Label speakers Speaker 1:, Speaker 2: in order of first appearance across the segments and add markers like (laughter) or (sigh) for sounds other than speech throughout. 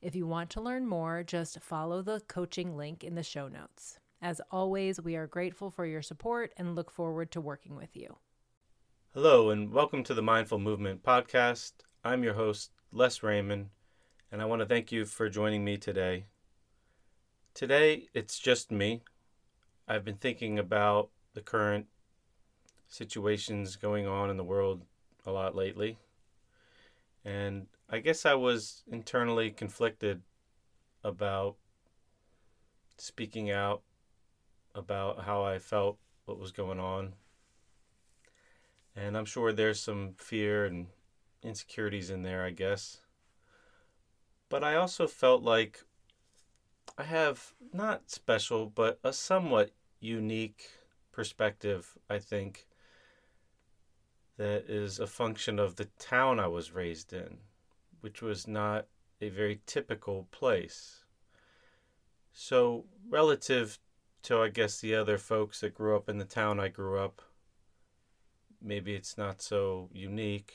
Speaker 1: If you want to learn more, just follow the coaching link in the show notes. As always, we are grateful for your support and look forward to working with you.
Speaker 2: Hello, and welcome to the Mindful Movement podcast. I'm your host, Les Raymond, and I want to thank you for joining me today. Today, it's just me. I've been thinking about the current situations going on in the world a lot lately. And I guess I was internally conflicted about speaking out about how I felt what was going on. And I'm sure there's some fear and insecurities in there, I guess. But I also felt like I have not special, but a somewhat unique perspective, I think, that is a function of the town I was raised in which was not a very typical place. So, relative to, I guess, the other folks that grew up in the town I grew up, maybe it's not so unique,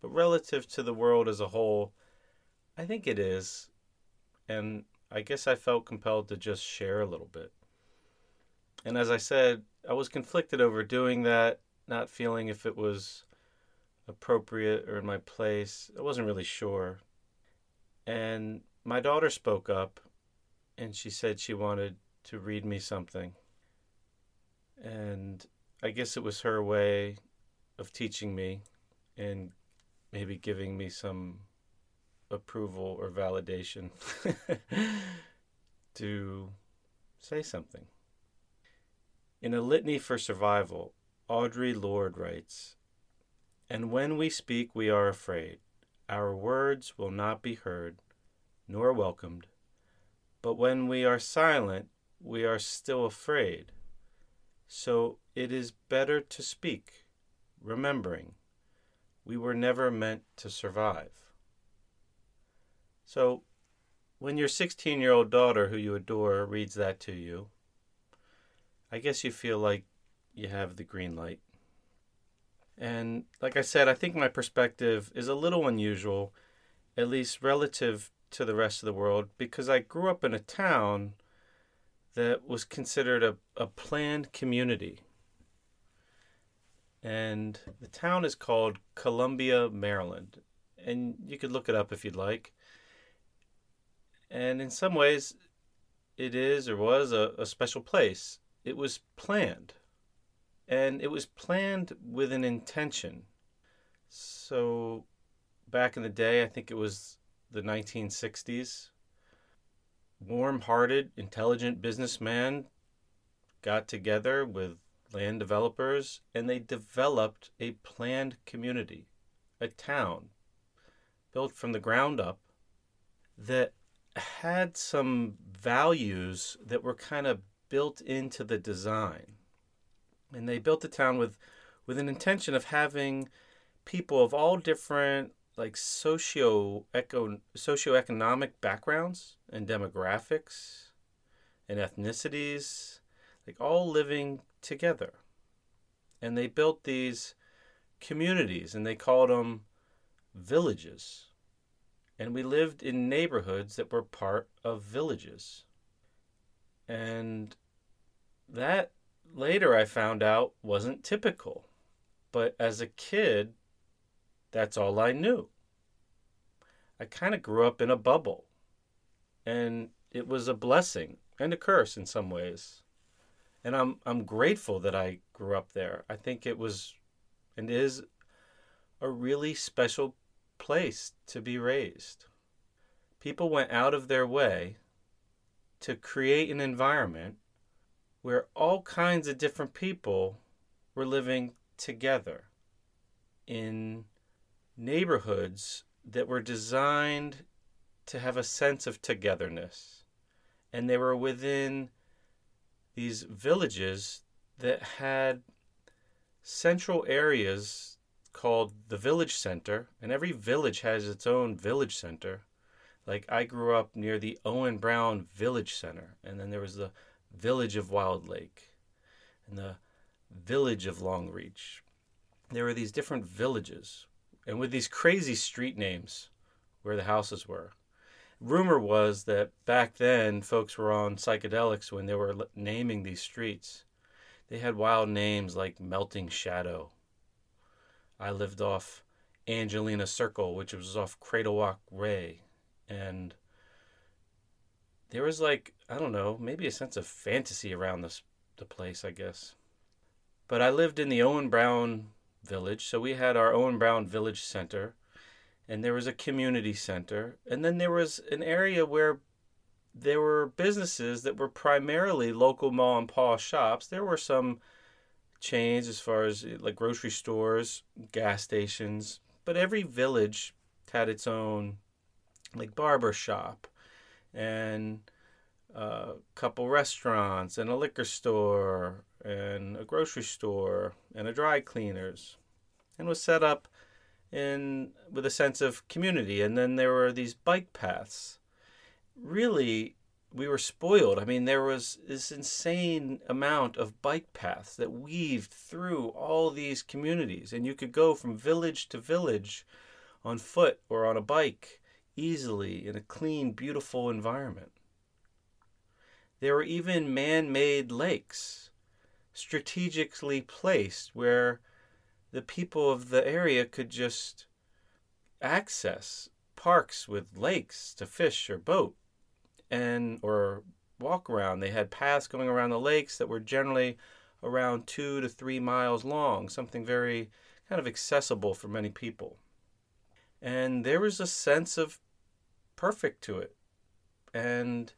Speaker 2: but relative to the world as a whole, I think it is. And I guess I felt compelled to just share a little bit. And as I said, I was conflicted over doing that, not feeling if it was appropriate or in my place. I wasn't really sure. And my daughter spoke up and she said she wanted to read me something. And I guess it was her way of teaching me and maybe giving me some approval or validation (laughs) to say something. In a litany for survival, Audre Lorde writes and when we speak, we are afraid. Our words will not be heard, nor welcomed. But when we are silent, we are still afraid. So it is better to speak, remembering we were never meant to survive. So, when your 16 year old daughter, who you adore, reads that to you, I guess you feel like you have the green light. And like I said, I think my perspective is a little unusual, at least relative to the rest of the world, because I grew up in a town that was considered a, a planned community. And the town is called Columbia, Maryland. And you could look it up if you'd like. And in some ways, it is or was a, a special place. It was planned and it was planned with an intention. So, back in the day, I think it was the 1960s, warm hearted, intelligent businessman got together with land developers and they developed a planned community, a town built from the ground up that had some values that were kind of built into the design and they built the town with with an intention of having people of all different like socio eco socioeconomic backgrounds and demographics and ethnicities, like all living together. And they built these communities and they called them villages. And we lived in neighborhoods that were part of villages. And that later I found out wasn't typical. But as a kid, that's all I knew. I kind of grew up in a bubble. And it was a blessing and a curse in some ways. And I'm I'm grateful that I grew up there. I think it was and is a really special place to be raised. People went out of their way to create an environment where all kinds of different people were living together in neighborhoods that were designed to have a sense of togetherness. And they were within these villages that had central areas called the village center, and every village has its own village center. Like I grew up near the Owen Brown Village Center, and then there was the village of Wild Lake and the village of Long Reach. There were these different villages and with these crazy street names where the houses were. Rumor was that back then folks were on psychedelics when they were naming these streets. They had wild names like Melting Shadow. I lived off Angelina Circle, which was off Cradlerock Way. And there was like, I don't know, maybe a sense of fantasy around this the place, I guess. But I lived in the Owen Brown village. So we had our Owen Brown Village Center, and there was a community center, and then there was an area where there were businesses that were primarily local mom and pa shops. There were some chains as far as like grocery stores, gas stations, but every village had its own like barber shop and a couple restaurants and a liquor store and a grocery store and a dry cleaners and was set up in with a sense of community. And then there were these bike paths. Really we were spoiled. I mean there was this insane amount of bike paths that weaved through all these communities. And you could go from village to village on foot or on a bike easily in a clean beautiful environment there were even man-made lakes strategically placed where the people of the area could just access parks with lakes to fish or boat and or walk around. They had paths going around the lakes that were generally around 2 to 3 miles long something very kind of accessible for many people. And there was a sense of perfect to it. And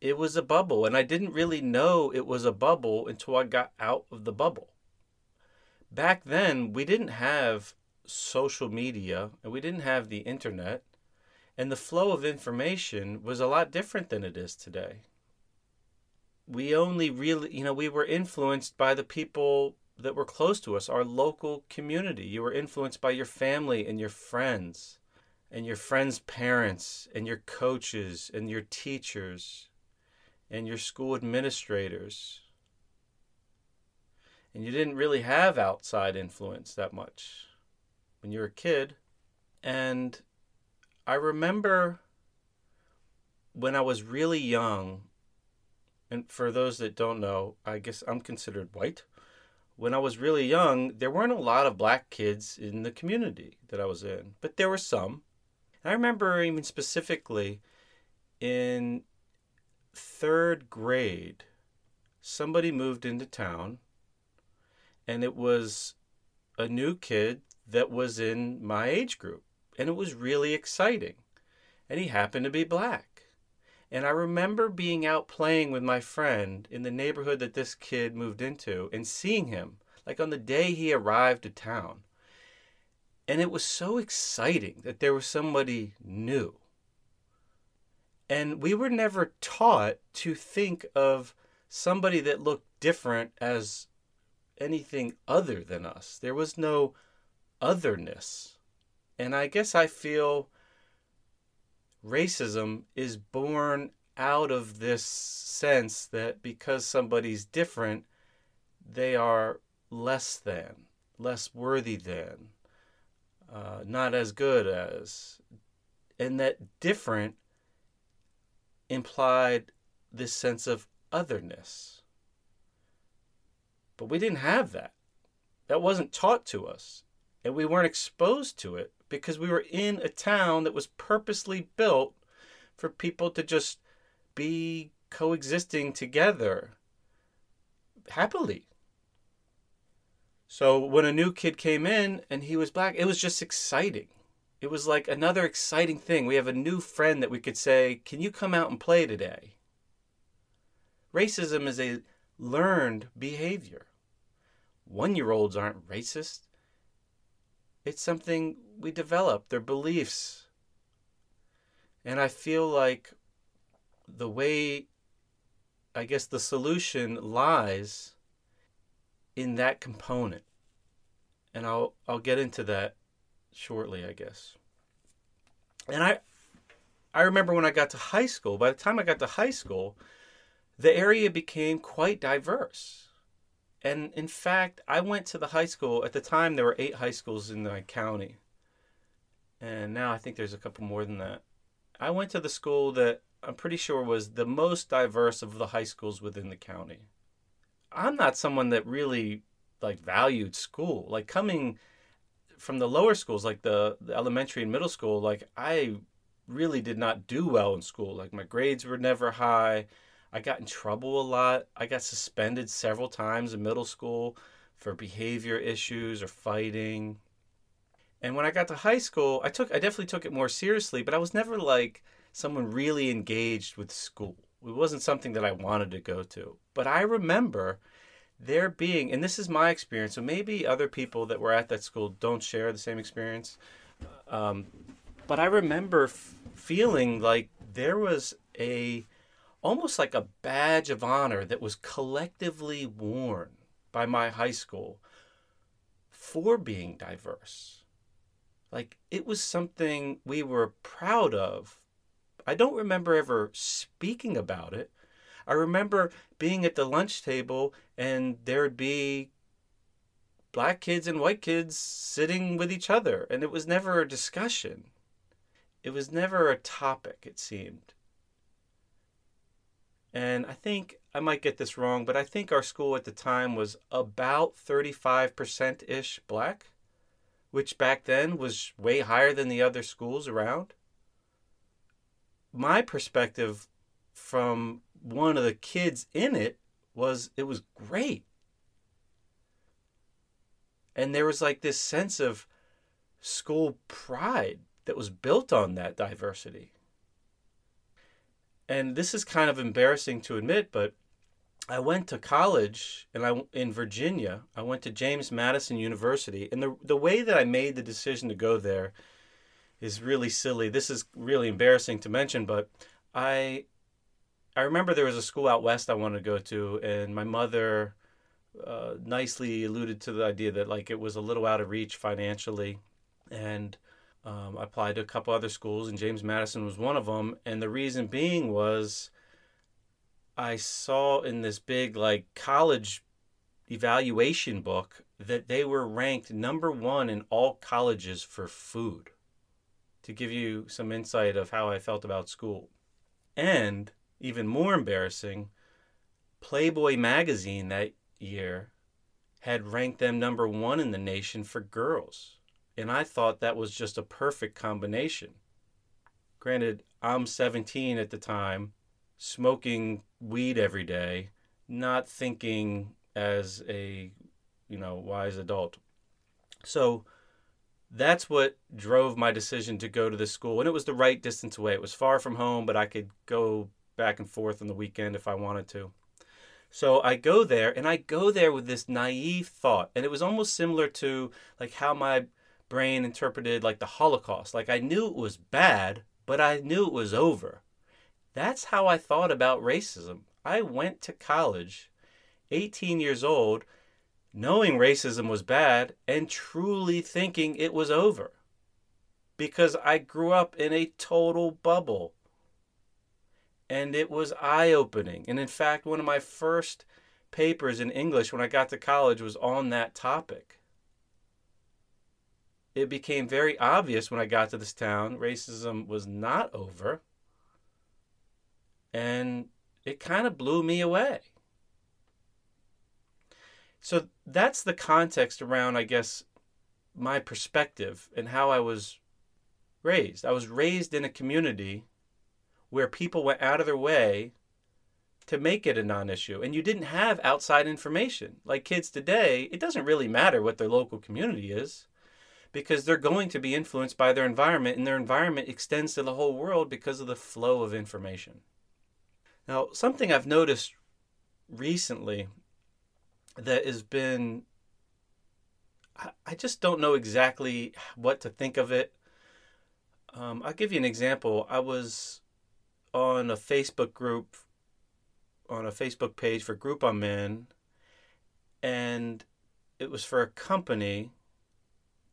Speaker 2: it was a bubble. And I didn't really know it was a bubble until I got out of the bubble. Back then, we didn't have social media and we didn't have the internet. And the flow of information was a lot different than it is today. We only really, you know, we were influenced by the people that were close to us, our local community. You were influenced by your family and your friends, and your friends' parents, and your coaches, and your teachers and your school administrators. And you didn't really have outside influence that much when you were a kid. And I remember when I was really young, and for those that don't know, I guess I'm considered white. When I was really young, there weren't a lot of black kids in the community that I was in, but there were some. I remember even specifically in third grade, somebody moved into town, and it was a new kid that was in my age group. And it was really exciting. And he happened to be black. And I remember being out playing with my friend in the neighborhood that this kid moved into and seeing him, like on the day he arrived to town. And it was so exciting that there was somebody new. And we were never taught to think of somebody that looked different as anything other than us. There was no otherness. And I guess I feel racism is born out of this sense that because somebody's different, they are less than, less worthy than, uh, not as good as. And that different implied this sense of otherness. But we didn't have that. That wasn't taught to us. And we weren't exposed to it because we were in a town that was purposely built for people to just be coexisting together happily. So when a new kid came in and he was black, it was just exciting. It was like another exciting thing. We have a new friend that we could say, Can you come out and play today? Racism is a learned behavior. One year olds aren't racist, it's something we develop, their beliefs. And I feel like the way, I guess, the solution lies in that component. And I'll I'll get into that shortly, I guess. And I I remember when I got to high school, by the time I got to high school, the area became quite diverse. And in fact, I went to the high school at the time there were 8 high schools in my county. And now I think there's a couple more than that. I went to the school that I'm pretty sure was the most diverse of the high schools within the county. I'm not someone that really like valued school. Like coming from the lower schools, like the, the elementary and middle school, like I really did not do well in school. Like my grades were never high. I got in trouble a lot. I got suspended several times in middle school for behavior issues or fighting. And when I got to high school, I took I definitely took it more seriously, but I was never like someone really engaged with school. It wasn't something that I wanted to go to. But I remember there being, and this is my experience, so maybe other people that were at that school don't share the same experience. Um, but I remember f- feeling like there was a almost like a badge of honor that was collectively worn by my high school for being diverse. Like it was something we were proud of. I don't remember ever speaking about it, I remember being at the lunch table and there'd be black kids and white kids sitting with each other, and it was never a discussion. It was never a topic, it seemed. And I think I might get this wrong, but I think our school at the time was about 35% ish black, which back then was way higher than the other schools around. My perspective from one of the kids in it was it was great. And there was like this sense of school pride that was built on that diversity. And this is kind of embarrassing to admit, but I went to college and I in Virginia. I went to James Madison University, and the the way that I made the decision to go there is really silly. This is really embarrassing to mention, but I I remember there was a school out west I wanted to go to, and my mother uh, nicely alluded to the idea that like it was a little out of reach financially, and um, I applied to a couple other schools, and James Madison was one of them. And the reason being was I saw in this big like college evaluation book that they were ranked number one in all colleges for food. To give you some insight of how I felt about school. And even more embarrassing, Playboy magazine that year had ranked them number one in the nation for girls. And I thought that was just a perfect combination. Granted, I'm 17 at the time, smoking weed every day, not thinking as a, you know, wise adult. So that's what drove my decision to go to this school. And it was the right distance away. It was far from home, but I could go back and forth on the weekend if I wanted to. So I go there and I go there with this naive thought. And it was almost similar to like how my brain interpreted like the Holocaust. Like I knew it was bad, but I knew it was over. That's how I thought about racism. I went to college, 18 years old, knowing racism was bad and truly thinking it was over. because I grew up in a total bubble. And it was eye opening. And in fact, one of my first papers in English when I got to college was on that topic. It became very obvious when I got to this town racism was not over. And it kind of blew me away. So that's the context around, I guess, my perspective and how I was raised. I was raised in a community where people went out of their way to make it a non issue. And you didn't have outside information. Like kids today, it doesn't really matter what their local community is because they're going to be influenced by their environment, and their environment extends to the whole world because of the flow of information. Now, something I've noticed recently that has been, I just don't know exactly what to think of it. Um, I'll give you an example. I was on a Facebook group, on a Facebook page for Group I'm in, and it was for a company,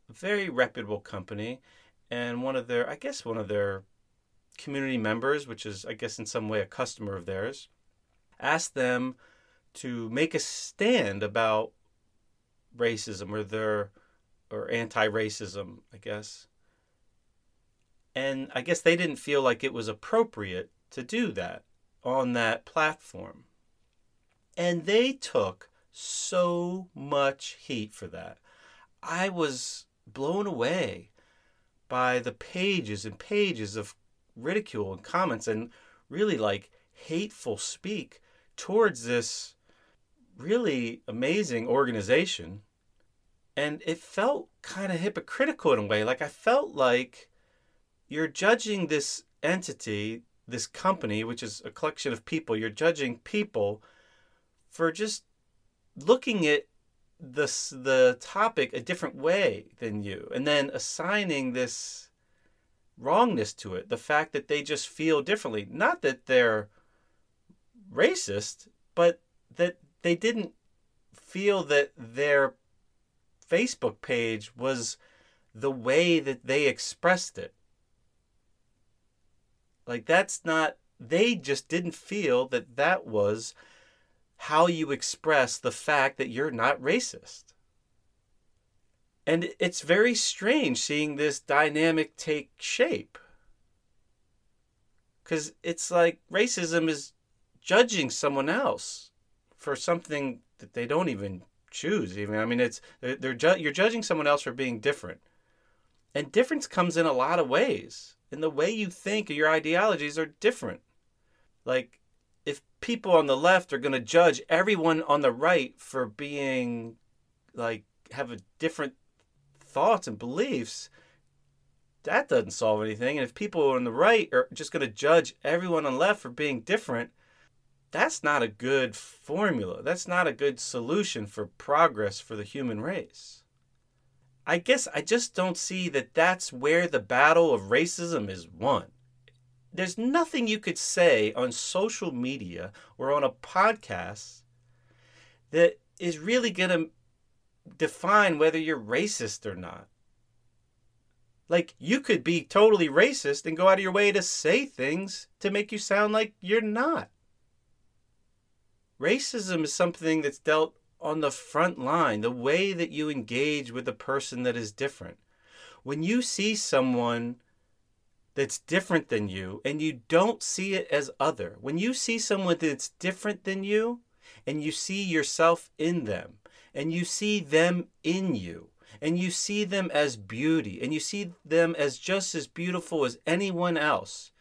Speaker 2: a very reputable company, and one of their, I guess, one of their community members, which is, I guess, in some way a customer of theirs, asked them to make a stand about racism or their or anti-racism, I guess. And I guess they didn't feel like it was appropriate to do that on that platform. And they took so much heat for that. I was blown away by the pages and pages of ridicule and comments and really like hateful speak towards this really amazing organization. And it felt kind of hypocritical in a way. Like I felt like you're judging this entity, this company, which is a collection of people, you're judging people for just looking at the the topic a different way than you and then assigning this wrongness to it the fact that they just feel differently. Not that they're racist but that they didn't feel that their Facebook page was the way that they expressed it like, that's not, they just didn't feel that that was how you express the fact that you're not racist. And it's very strange seeing this dynamic take shape. Because it's like racism is judging someone else for something that they don't even choose. Even I mean, it's they're, they're ju- you're judging someone else for being different, and difference comes in a lot of ways and the way you think or your ideologies are different. Like, if people on the left are going to judge everyone on the right for being, like, have a different thoughts and beliefs, that doesn't solve anything. And if people on the right are just going to judge everyone on the left for being different, that's not a good formula. That's not a good solution for progress for the human race. I guess I just don't see that that's where the battle of racism is won. There's nothing you could say on social media or on a podcast that is really going to define whether you're racist or not. Like, you could be totally racist and go out of your way to say things to make you sound like you're not. Racism is something that's dealt on the front line, the way that you engage with a person that is different. When you see someone that's different than you and you don't see it as other, when you see someone that's different than you and you see yourself in them and you see them in you and you see them as beauty and you see them as just as beautiful as anyone else.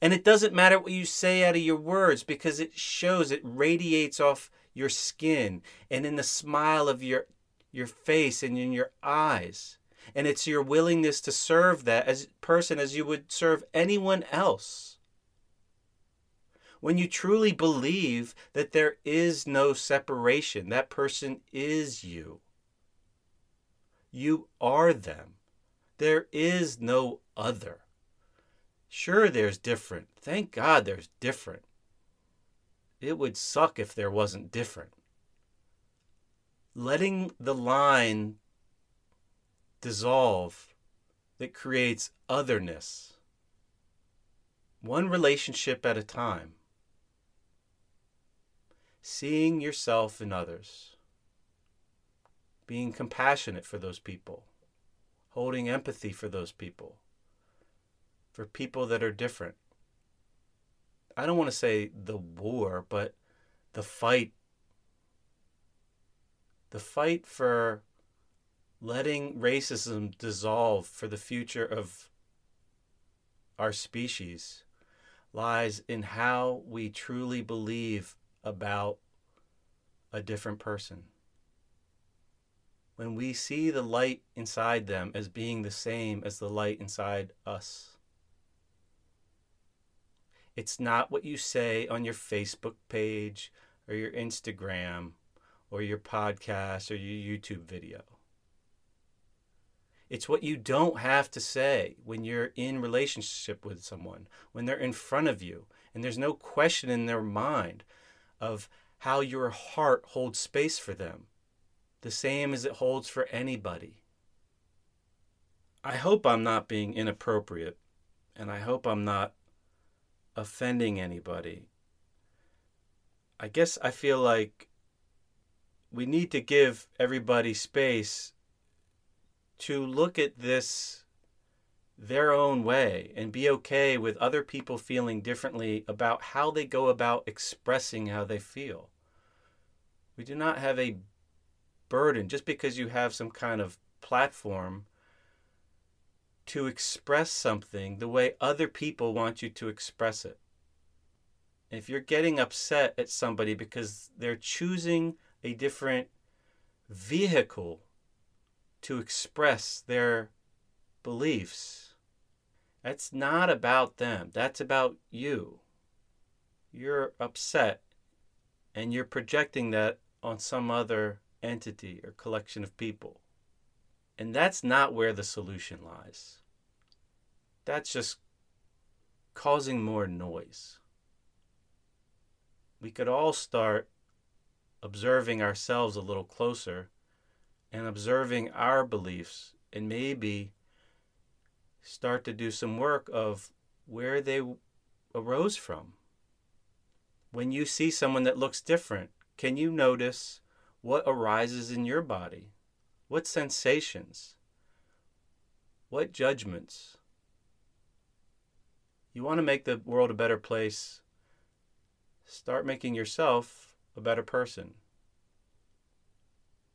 Speaker 2: And it doesn't matter what you say out of your words because it shows, it radiates off your skin and in the smile of your your face and in your eyes. And it's your willingness to serve that as person as you would serve anyone else. When you truly believe that there is no separation, that person is you. You are them. There is no other. Sure, there's different. Thank God there's different. It would suck if there wasn't different. Letting the line dissolve that creates otherness. One relationship at a time. Seeing yourself in others. Being compassionate for those people. Holding empathy for those people. For people that are different. I don't want to say the war, but the fight. The fight for letting racism dissolve for the future of our species lies in how we truly believe about a different person. When we see the light inside them as being the same as the light inside us. It's not what you say on your Facebook page or your Instagram or your podcast or your YouTube video. It's what you don't have to say when you're in relationship with someone, when they're in front of you, and there's no question in their mind of how your heart holds space for them, the same as it holds for anybody. I hope I'm not being inappropriate, and I hope I'm not offending anybody. I guess I feel like we need to give everybody space to look at this their own way and be okay with other people feeling differently about how they go about expressing how they feel. We do not have a burden just because you have some kind of platform to express something the way other people want you to express it. If you're getting upset at somebody because they're choosing a different vehicle to express their beliefs. That's not about them. That's about you. You're upset and you're projecting that on some other entity or collection of people. And that's not where the solution lies. That's just causing more noise. We could all start observing ourselves a little closer and observing our beliefs and maybe start to do some work of where they arose from. When you see someone that looks different, can you notice what arises in your body? What sensations? What judgments? You want to make the world a better place, start making yourself a better person.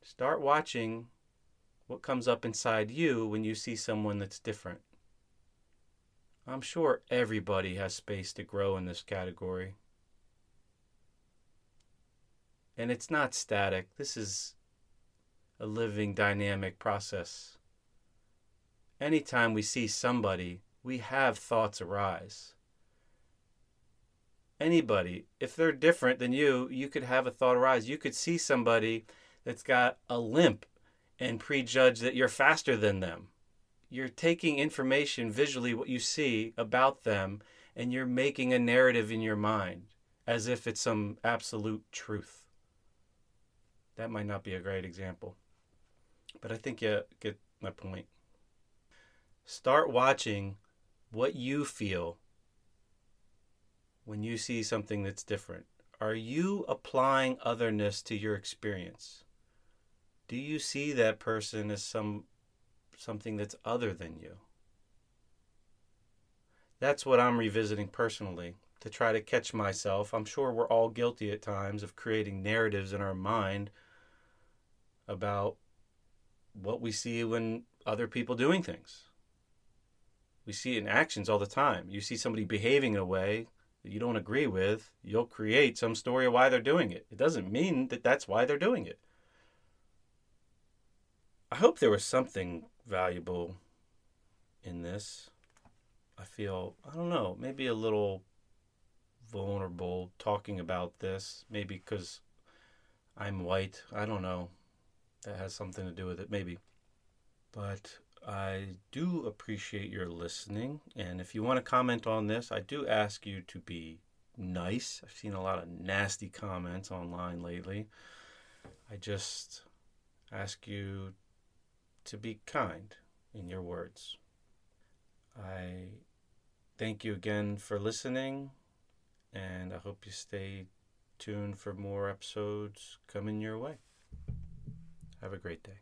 Speaker 2: Start watching what comes up inside you when you see someone that's different. I'm sure everybody has space to grow in this category. And it's not static, this is a living, dynamic process. Anytime we see somebody, we have thoughts arise. Anybody, if they're different than you, you could have a thought arise. You could see somebody that's got a limp and prejudge that you're faster than them. You're taking information visually, what you see about them, and you're making a narrative in your mind as if it's some absolute truth. That might not be a great example, but I think you get my point. Start watching what you feel when you see something that's different. Are you applying otherness to your experience? do you see that person as some something that's other than you? That's what I'm revisiting personally to try to catch myself. I'm sure we're all guilty at times of creating narratives in our mind about what we see when other people doing things. We see it in actions all the time. You see somebody behaving in a way that you don't agree with, you'll create some story of why they're doing it. It doesn't mean that that's why they're doing it. I hope there was something valuable in this. I feel, I don't know, maybe a little vulnerable talking about this. Maybe because I'm white. I don't know. That has something to do with it, maybe. But I do appreciate your listening. And if you want to comment on this, I do ask you to be nice. I've seen a lot of nasty comments online lately. I just ask you to be kind in your words. I thank you again for listening, and I hope you stay tuned for more episodes coming your way. Have a great day.